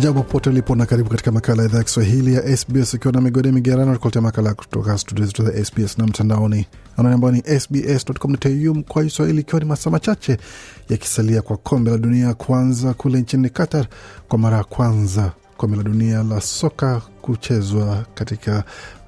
Jambo popote ulipo na karibu katika makala ya idhaa ya Kiswahili ya SBS ukiwa na migode migerano tukuletea makala kutoka studio zetu za SBS na mtandaoni anwani ambao ni sbs.com.au kwa Swahili, ikiwa ni masaa machache yakisalia kwa kombe la dunia kuanza kule nchini Qatar kwa mara ya kwanza kombe la dunia la soka kuchezwa katika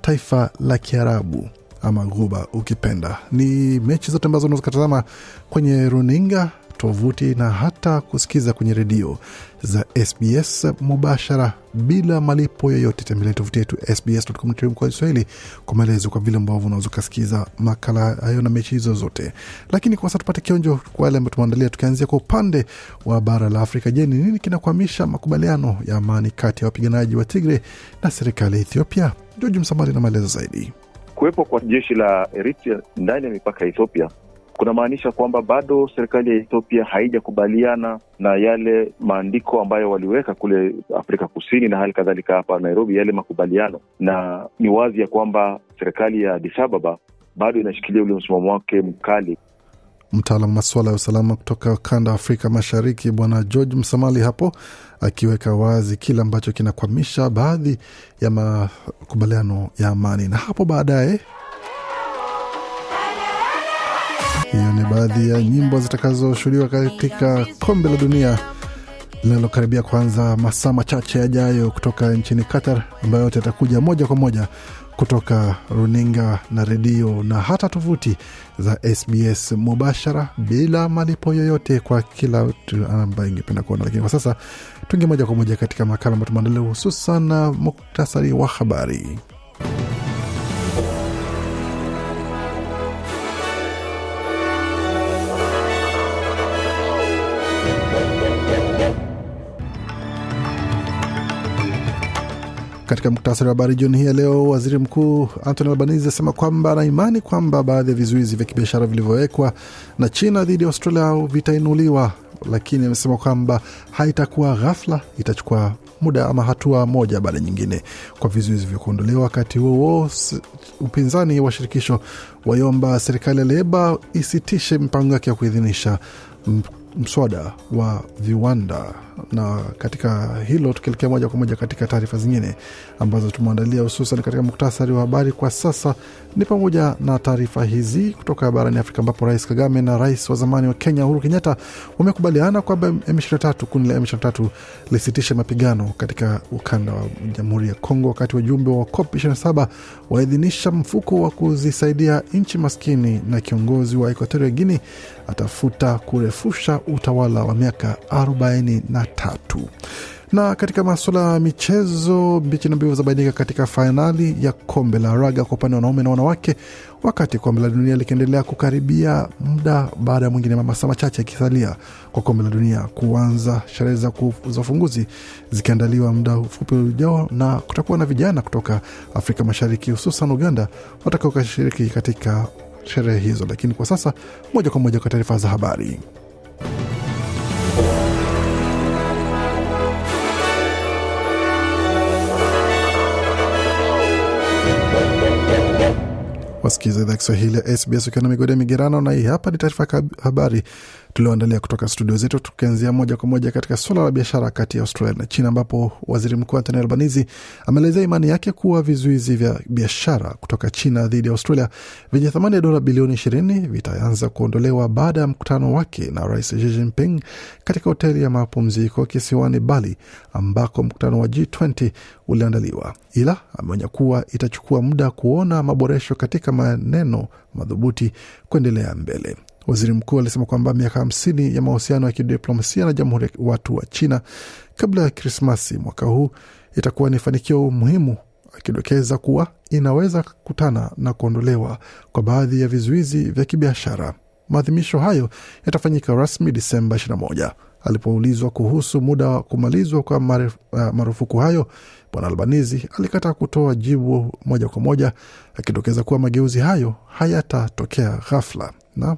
taifa la Kiarabu ama Ghuba ukipenda. Ni mechi zote ambazo unaweza kutazama kwenye runinga tovuti na hata kusikiza kwenye redio za SBS mubashara bila malipo yoyote. Tembelea tovuti yetu sbs.com.au kwa kwa maelezo kwa vile ambavyo unaweza ukasikiza makala hayo na mechi hizo zote. Lakini kwa sasa tupate kionjo kwa yale ambayo tumeandalia, tukianzia kwa upande wa bara la Afrika. Je, ni nini kinakwamisha makubaliano ya amani kati ya wapiganaji wa Tigre na serikali ya Ethiopia? George Msamali na maelezo zaidi. Kuwepo kwa jeshi la Eritrea ndani ya mipaka ya Ethiopia kunamaanisha kwamba bado serikali ya Ethiopia haijakubaliana na yale maandiko ambayo waliweka kule Afrika Kusini na hali kadhalika hapa Nairobi, yale makubaliano, na ni wazi ya kwamba serikali ya Addis Ababa bado inashikilia ule msimamo wake mkali. Mtaalamu masuala ya usalama kutoka kanda ya Afrika Mashariki, Bwana George Msamali hapo akiweka wazi kile ambacho kinakwamisha baadhi ya makubaliano ya amani, na hapo baadaye hiyo ni baadhi ya nyimbo zitakazoshuhudiwa katika kombe la dunia linalokaribia kuanza masaa machache yajayo kutoka nchini Qatar, ambayo yote yatakuja moja kwa moja kutoka runinga na redio na hata tovuti za SBS mubashara bila malipo yoyote kwa kila mtu ambaye ingependa kuona. Lakini kwa sasa tuingie moja kwa moja katika makala ambayo tumeandalia, hususan na muktasari wa habari. Katika muktasari wa habari jioni hii ya leo, waziri mkuu Anthony Albanese asema kwamba ana imani kwamba baadhi ya vizuizi vya kibiashara vilivyowekwa na China dhidi ya Australia vitainuliwa, lakini amesema kwamba haitakuwa ghafla, itachukua muda ama hatua moja baada nyingine kwa vizuizi vya kuondolewa. Wakati huo huo, upinzani wa shirikisho waiomba serikali ya Leba isitishe mipango yake ya kuidhinisha mswada wa viwanda. Na katika hilo tukielekea moja kwa moja katika taarifa zingine ambazo tumeandalia hususan katika muktasari wa habari kwa sasa. Ni pamoja na taarifa hizi kutoka barani Afrika ambapo Rais Kagame na rais wa zamani wa Kenya Uhuru Kenyatta wamekubaliana kwamba M23 kundi la M23 lisitishe mapigano katika ukanda wa Jamhuri ya Kongo, wakati wajumbe wa COP 27 waidhinisha mfuko wa kuzisaidia nchi maskini, na kiongozi wa Equatoria Guinea atafuta kurefusha utawala wa miaka4 na katika masuala ya michezo, mbichi na mbivu zabainika katika fainali ya kombe la raga kwa upande wa wanaume na wanawake, wakati kombe la dunia likiendelea kukaribia muda baada ya mwingine, masaa machache yakisalia kwa kombe la dunia kuanza. Sherehe za ufunguzi zikiandaliwa muda mfupi ujao, na kutakuwa na vijana kutoka Afrika Mashariki, hususan Uganda, watakaokashiriki katika sherehe hizo. Lakini kwa sasa, moja kwa moja kwa taarifa za habari. Wasikiza idhaa Kiswahili ya SBS ukiwa na migode migerano, na hii hapa ni taarifa ya habari tulioandalia kutoka studio zetu, tukianzia moja kwa moja katika suala la biashara kati ya Australia na China, ambapo waziri mkuu Anthony Albanese ameelezea imani yake kuwa vizuizi vya biashara kutoka China dhidi ya Australia vyenye thamani ya dola bilioni ishirini vitaanza kuondolewa baada ya mkutano wake na rais Xi Jinping katika hoteli ya mapumziko kisiwani Bali, ambako mkutano wa G20 uliandaliwa, ila ameonya kuwa itachukua muda kuona maboresho katika maneno madhubuti kuendelea mbele. Waziri mkuu alisema kwamba miaka hamsini ya mahusiano ya kidiplomasia na Jamhuri ya Watu wa China kabla ya Krismasi mwaka huu itakuwa ni fanikio muhimu, akidokeza kuwa inaweza kukutana na kuondolewa kwa baadhi ya vizuizi vya kibiashara. Maadhimisho hayo yatafanyika rasmi Disemba 21. Alipoulizwa kuhusu muda wa kumalizwa kwa marufuku hayo, Bwana Albanizi alikataa kutoa jibu moja kwa moja, akidokeza kuwa mageuzi hayo hayatatokea ghafla na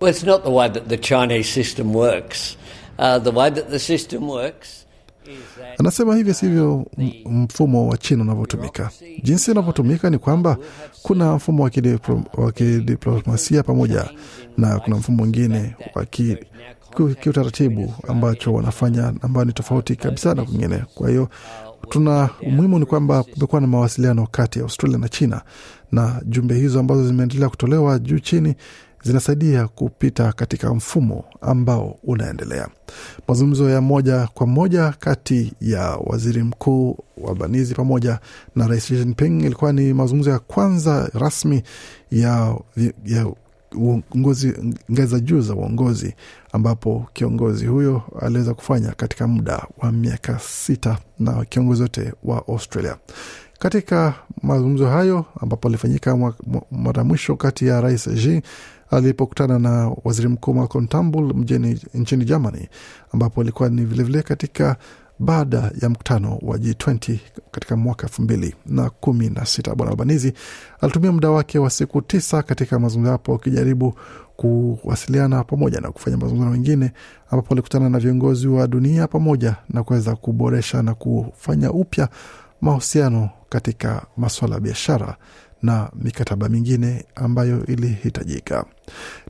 Well, it's not the way that the Chinese system works. Uh, the way that the system works Anasema hivi sivyo mfumo wa China unavyotumika. Jinsi unavyotumika ni kwamba kuna mfumo wa kidiplomasia pamoja na kuna mfumo mwingine wa kiutaratibu ambacho wanafanya ambayo ni tofauti kabisa na kwingine. Kwa hiyo tuna umuhimu ni kwamba kumekuwa na mawasiliano kati ya Australia na China, na jumbe hizo ambazo zimeendelea kutolewa juu chini zinasaidia kupita katika mfumo ambao unaendelea. Mazungumzo ya moja kwa moja kati ya waziri mkuu wa Banizi pamoja na rais Xi Jinping ilikuwa ni mazungumzo ya kwanza rasmi ya, ya uongozi ngazi za juu za uongozi ambapo kiongozi huyo aliweza kufanya katika muda wa miaka sita na kiongozi wote wa Australia. Katika mazungumzo hayo ambapo alifanyika mara mwisho kati ya rais Xi alipokutana na waziri mkuu Malcolm Turnbull mjini nchini Germany, ambapo alikuwa ni vilevile katika baada ya mkutano wa G20 katika mwaka elfu mbili na kumi na sita. Bwana Albanizi alitumia muda wake wa siku tisa katika mazungumzo hapo akijaribu kuwasiliana pamoja na kufanya mazungumzo mengine, ambapo alikutana na viongozi wa dunia pamoja na kuweza kuboresha na kufanya upya mahusiano katika masuala ya biashara na mikataba mingine ambayo ilihitajika.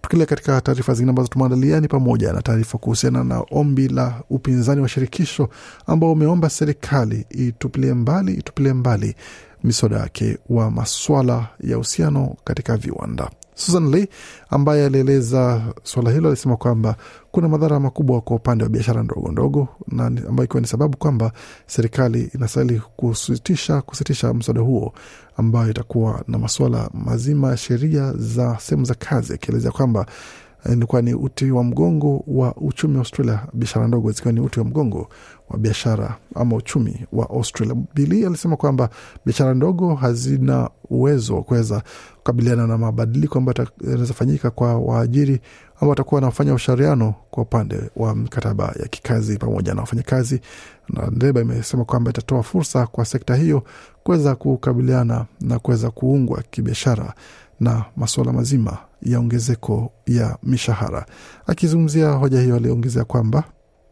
Tukilia katika taarifa zingine ambazo tumeandalia ni pamoja na taarifa kuhusiana na ombi la upinzani wa shirikisho ambao umeomba serikali itupilie mbali itupilie mbali miswada yake wa maswala ya uhusiano katika viwanda. Susan Lee ambaye alieleza suala hilo alisema kwamba kuna madhara makubwa kwa upande wa biashara ndogo ndogo, na ambayo ikiwa ni sababu kwamba serikali inastahili kusitisha kusitisha mswada huo ambayo itakuwa na masuala mazima ya sheria za sehemu za kazi, akielezea kwamba ilikuwa ni uti wa mgongo wa uchumi wa Australia, biashara ndogo zikiwa ni uti wa mgongo wa biashara ama uchumi wa Australia. Bili alisema kwamba biashara ndogo hazina uwezo wa kuweza kukabiliana na mabadiliko ambayo yanaweza fanyika kwa waajiri ambao watakuwa wanafanya ushauriano kwa upande wa mkataba ya kikazi pamoja na wafanyakazi, na Leba imesema kwamba itatoa fursa kwa sekta hiyo kuweza kukabiliana na kuweza kuungwa kibiashara na masuala mazima ya ongezeko ya mishahara. Akizungumzia hoja hiyo, aliongezea kwamba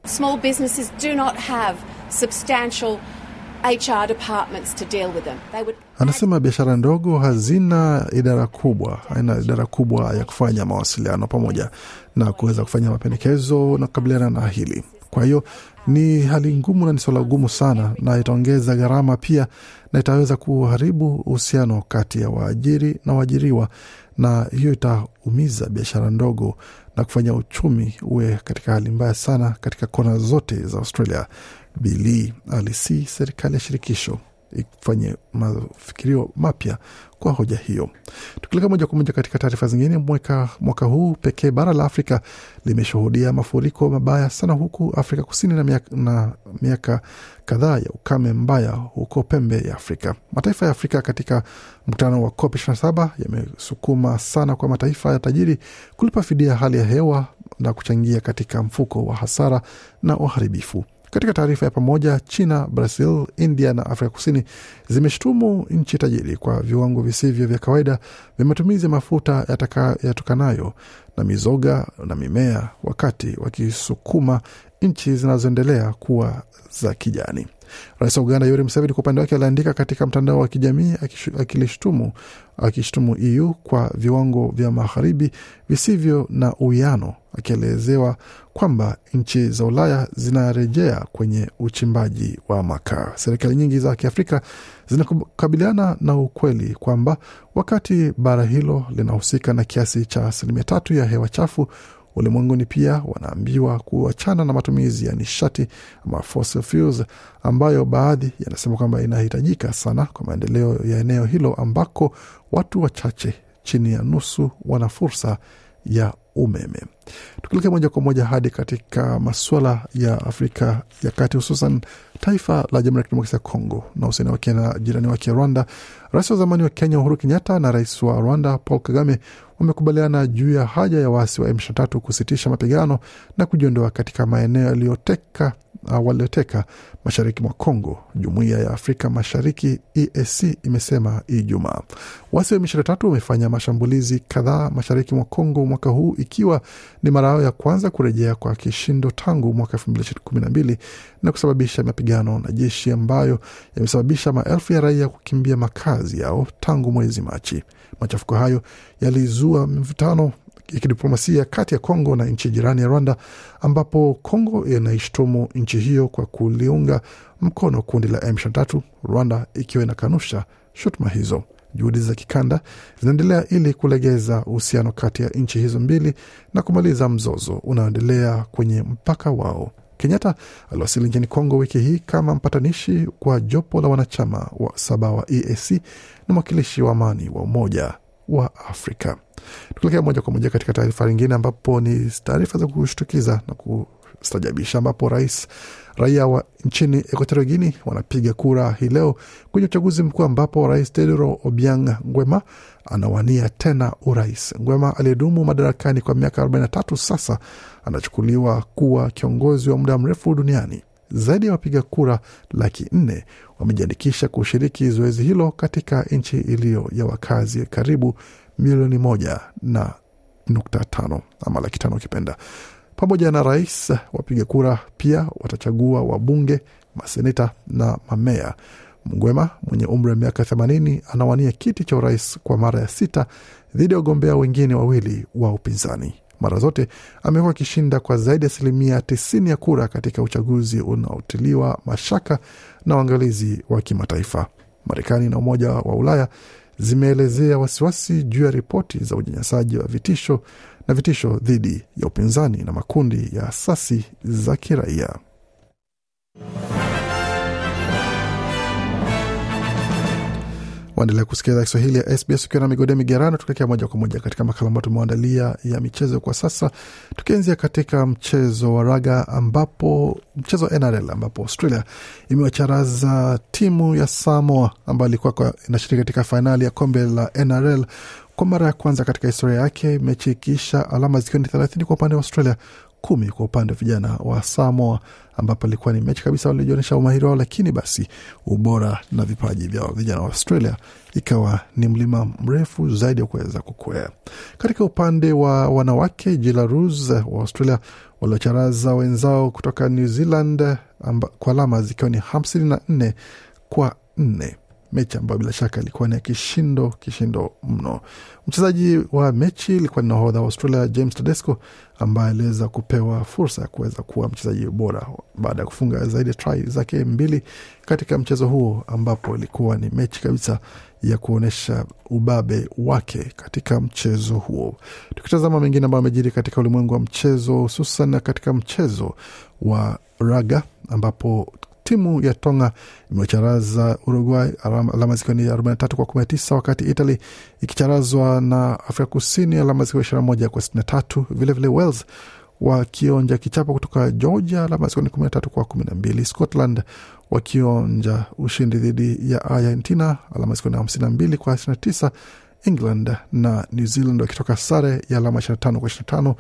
Small businesses do not have substantial HR departments to deal with them. They would Anasema biashara ndogo hazina idara kubwa, haina idara kubwa ya kufanya mawasiliano pamoja na kuweza kufanya mapendekezo na kukabiliana na hili. Kwa hiyo ni hali ngumu na ni swala gumu sana, na itaongeza gharama pia, na itaweza kuharibu uhusiano kati ya waajiri na waajiriwa, na hiyo itaumiza biashara ndogo na kufanya uchumi uwe katika hali mbaya sana katika kona zote za Australia. Bili alisi serikali ya shirikisho ifanye mafikirio mapya kwa hoja hiyo. Tukileka moja kwa moja katika taarifa zingine, mwaka, mwaka huu pekee bara la Afrika limeshuhudia mafuriko mabaya sana, huku Afrika Kusini na miaka, na miaka kadhaa ya ukame mbaya huko pembe ya Afrika. Mataifa ya Afrika katika mkutano wa COP 27 yamesukuma sana kwa mataifa ya tajiri kulipa fidia hali ya hewa na kuchangia katika mfuko wa hasara na uharibifu. Katika taarifa ya pamoja, China, Brazil, India na Afrika Kusini zimeshutumu nchi tajiri kwa viwango visivyo vya kawaida vya matumizi ya mafuta yatokanayo na mizoga na mimea, wakati wakisukuma nchi zinazoendelea kuwa za kijani. Rais wa Uganda Yoweri Museveni kwa upande wake aliandika katika mtandao wa kijamii akilishtumu akishtumu EU kwa viwango vya magharibi visivyo na uwiano, akielezewa kwamba nchi za Ulaya zinarejea kwenye uchimbaji wa makaa. Serikali nyingi za Kiafrika zinakabiliana na ukweli kwamba wakati bara hilo linahusika na kiasi cha asilimia tatu ya hewa chafu ulimwenguni, pia wanaambiwa kuachana na matumizi ya nishati ama fossil fuels, ambayo baadhi yanasema kwamba inahitajika sana kwa maendeleo ya eneo hilo ambako watu wachache chini ya nusu wana fursa ya umeme. Tukielekea moja kwa moja hadi katika masuala ya Afrika ya Kati, hususan taifa la Jamhuri ya Kidemokrasia ya Kongo na uhusiano wake na jirani wake Rwanda. Rais wa zamani wa Kenya Uhuru Kenyatta na rais wa Rwanda Paul Kagame wamekubaliana juu ya haja ya waasi wa M23 kusitisha mapigano na kujiondoa katika maeneo yaliyoteka walioteka mashariki mwa Kongo. Jumuiya ya Afrika Mashariki EAC imesema Ijumaa waasi wa M23 wamefanya mashambulizi kadhaa mashariki mwa Kongo mwaka huu ikiwa ni mara yao ya kwanza kurejea kwa kishindo tangu mwaka 2012 na kusababisha mapigano na jeshi ambayo yamesababisha maelfu ya raia kukimbia makazi yao tangu mwezi Machi. Machafuko hayo yalizua mvutano ya kidiplomasia kati ya Kongo na nchi jirani ya Rwanda, ambapo Kongo inaishtumu nchi hiyo kwa kuliunga mkono kundi la M23, Rwanda ikiwa inakanusha shutuma hizo. Juhudi za kikanda zinaendelea ili kulegeza uhusiano kati ya nchi hizo mbili na kumaliza mzozo unaoendelea kwenye mpaka wao. Kenyatta aliwasili nchini Kongo wiki hii kama mpatanishi kwa jopo la wanachama wa saba wa EAC na mwakilishi wa amani wa Umoja wa Afrika. Tukielekea moja kwa moja katika taarifa nyingine, ambapo ni taarifa za kushtukiza na kustajabisha, ambapo rais raia wa nchini Equatorial Guinea wanapiga kura hii leo kwenye uchaguzi mkuu ambapo rais Teodoro Obiang Nguema anawania tena urais. Nguema aliyedumu madarakani kwa miaka 43 sasa anachukuliwa kuwa kiongozi wa muda mrefu duniani. Zaidi ya wapiga kura laki nne wamejiandikisha kushiriki zoezi hilo katika nchi iliyo ya wakazi karibu milioni moja na nukta tano ama laki tano ukipenda. Pamoja na rais, wapiga kura pia watachagua wabunge, maseneta na mamea. Mgwema mwenye umri wa miaka themanini anawania kiti cha urais kwa mara ya sita dhidi ya wagombea wengine wawili wa upinzani. Mara zote amekuwa akishinda kwa zaidi ya asilimia tisini ya kura katika uchaguzi unaotiliwa mashaka na uangalizi wa kimataifa. Marekani na Umoja wa Ulaya zimeelezea wasiwasi juu ya ripoti za unyanyasaji wa vitisho na vitisho dhidi ya upinzani na makundi ya asasi za kiraia. Waendelea kusikia idhaa Kiswahili ya SBS ukiwa na migode migerano, tukielekea moja kwa moja katika makala ambayo tumeandalia ya michezo kwa sasa, tukianzia katika mchezo wa raga ambapo mchezo wa NRL ambapo Australia imewacharaza timu ya Samoa ambayo ilikuwa inashiriki katika fainali ya kombe la NRL kwa mara ya kwanza katika historia yake, mechi ikiisha alama zikiwa ni thelathini kwa upande wa Australia, kumi kwa upande wa vijana wa Samoa, ambapo ilikuwa ni mechi kabisa walijionyesha umahiri wao, lakini basi ubora na vipaji vya vijana wa Australia ikawa ni mlima mrefu zaidi ya kuweza kukwea. Katika upande wa wanawake, Jilarus wa Australia waliocharaza wenzao kutoka New Zealand amba, kwa alama zikiwa ni hamsini na nne kwa nne mechi ambayo bila shaka ilikuwa ni ya kishindo kishindo mno. Mchezaji wa mechi ilikuwa ni nahodha wa Australia James Tedesco ambaye aliweza kupewa fursa ya kuweza kuwa mchezaji bora baada ya kufunga zaidi ya try zake mbili katika mchezo huo, ambapo ilikuwa ni mechi kabisa ya kuonyesha ubabe wake katika mchezo huo. Tukitazama mengine ambayo amejiri katika ulimwengu wa mchezo, hususan katika mchezo wa raga ambapo timu ya Tonga imecharaza Uruguay alama zikiwa ni 43 kwa 19, wakati Italy ikicharazwa na Afrika Kusini alama zikiwa 21 kwa 63. Vilevile Wales wakionja kichapo kutoka Georgia alama zikiwa ni 13 kwa 12. Scotland wakionja ushindi dhidi ya Argentina alama zikiwa ni 52 kwa 29. England na New Zealand wakitoka sare ya alama 25 kwa 25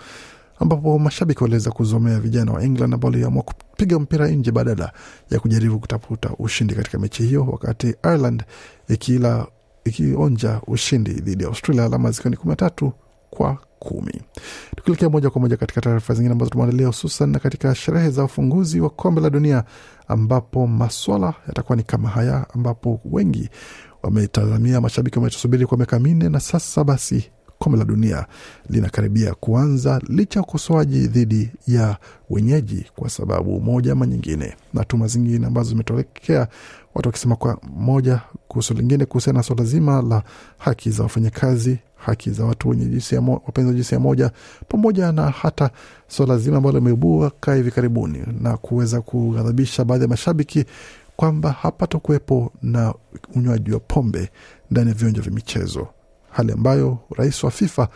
ambapo mashabiki waliweza kuzomea vijana wa England ambao waliamua kupiga mpira nje badala ya kujaribu kutafuta ushindi katika mechi hiyo, wakati Ireland ikila ikionja ushindi dhidi ya Australia alama zikiwa ni kumi tatu kwa kumi. Tukielekea moja kwa moja katika taarifa zingine ambazo tumeandalia, hususan katika sherehe za ufunguzi wa kombe la dunia, ambapo maswala yatakuwa ni kama haya, ambapo wengi wametazamia, mashabiki wametusubiri kwa miaka minne, na sasa basi kombe la dunia linakaribia kuanza licha ya ukosoaji dhidi ya wenyeji kwa sababu moja ama nyingine, na tuma zingine ambazo zimetokea, watu wakisema kwa moja kuhusu lingine kuhusiana na swala zima la haki za wafanyakazi, haki za watu wenye jinsia wapenzi wa jinsia moja, pamoja na hata swala zima ambalo limeibuka hivi karibuni na kuweza kughadhabisha baadhi ya mashabiki kwamba hapata kuwepo na unywaji wa pombe ndani ya viwanja vya michezo hali ambayo rais wa FIFA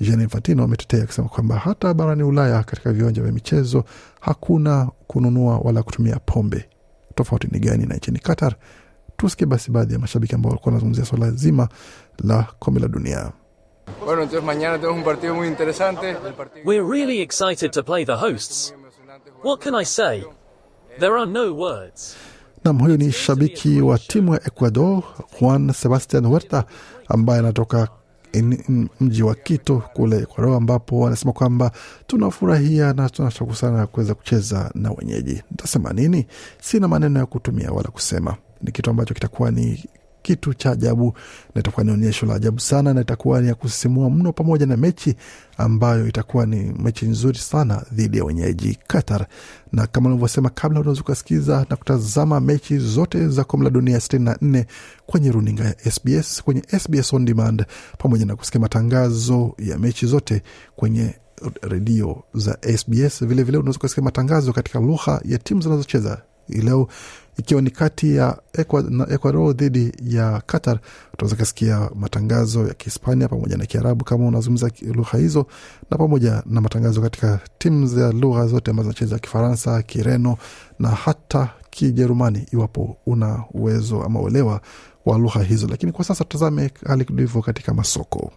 Gianni Infantino ametetea akisema kwamba hata barani Ulaya katika viwanja vya michezo hakuna kununua wala kutumia pombe. Tofauti ni gani na nchini Qatar? Tusikie basi baadhi ya mashabiki ambao walikuwa wanazungumzia swala zima la kombe la dunia. Bueno, entonces mañana tenemos un partido muy interesante. We're really excited to play the hosts. What can I say? There are no words. Nam, huyu ni shabiki wa timu ya Ecuador Juan Sebastian Huerta ambaye anatoka mji wa Quito kule Ecuador, ambapo anasema kwamba tunafurahia na tunashauku sana kuweza kucheza na wenyeji. Nitasema nini? Sina maneno ya kutumia wala kusema. Ni kitu ambacho kitakuwa ni kitu cha ajabu na itakuwa ni onyesho la ajabu sana na itakuwa ni ya kusisimua mno, pamoja na mechi ambayo itakuwa ni mechi nzuri sana dhidi ya wenyeji Qatar. Na kama ulivyosema kabla, unaweza ukasikiza na kutazama mechi zote za kombe la dunia 64 kwenye runinga ya SBS, kwenye SBS on demand, pamoja na kusikia matangazo ya mechi zote kwenye redio za SBS. Vilevile unaweza ukasikia matangazo katika lugha ya timu zinazocheza leo ikiwa ni kati ya Ecuador dhidi ya Qatar. Utaweza kasikia matangazo ya Kihispania pamoja na Kiarabu kama unazungumza lugha hizo, na pamoja na matangazo katika timu za lugha zote ambazo zinacheza Kifaransa, Kireno na hata Kijerumani, iwapo una uwezo ama uelewa wa lugha hizo. Lakini kwa sasa tutazame hali ilivyo katika masoko.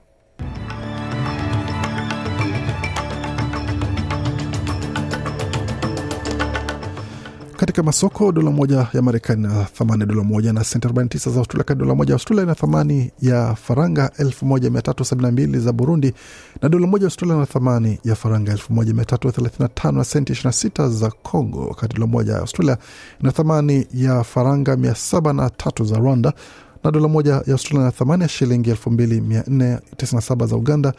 Katika masoko dola moja ya Marekani na thamani ya dola moja na senti 49 za Australia. Kati dola moja ya Australia na thamani ya faranga 1372 za Burundi, na dola moja ya Australia na thamani ya faranga 1335 na senti 26 za Congo. Wakati dola moja ya Australia ina thamani ya faranga 703 za Rwanda, na dola moja ya Australia na thamani ya shilingi 2497 za Uganda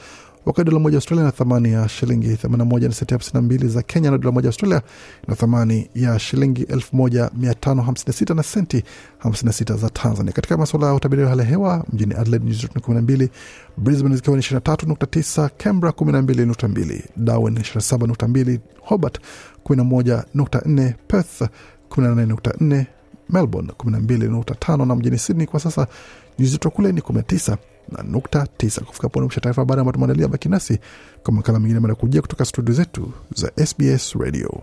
wakati dola moja Australia na thamani ya shilingi 81 na senti 52 za Kenya, na dola moja ya Australia na thamani ya shilingi 1556 na senti 56 za Tanzania. Katika masuala ya utabiri wa hali ya hewa mjini Adelaide nyuzi joto ni 12, Brisbane zikiwa ni 23.9, Canberra 12.2, Darwin 27.2, Hobart 11.4, Perth 18.4, Melbourne 12.5 na mjini Sydney kwa sasa nyuzi joto kule ni 19 na nukta tisa. Kufika hapo nakusha taarifa habari ambayo tumeandalia. Baki nasi kwa makala mengine mara kujia kutoka studio zetu za SBS Radio.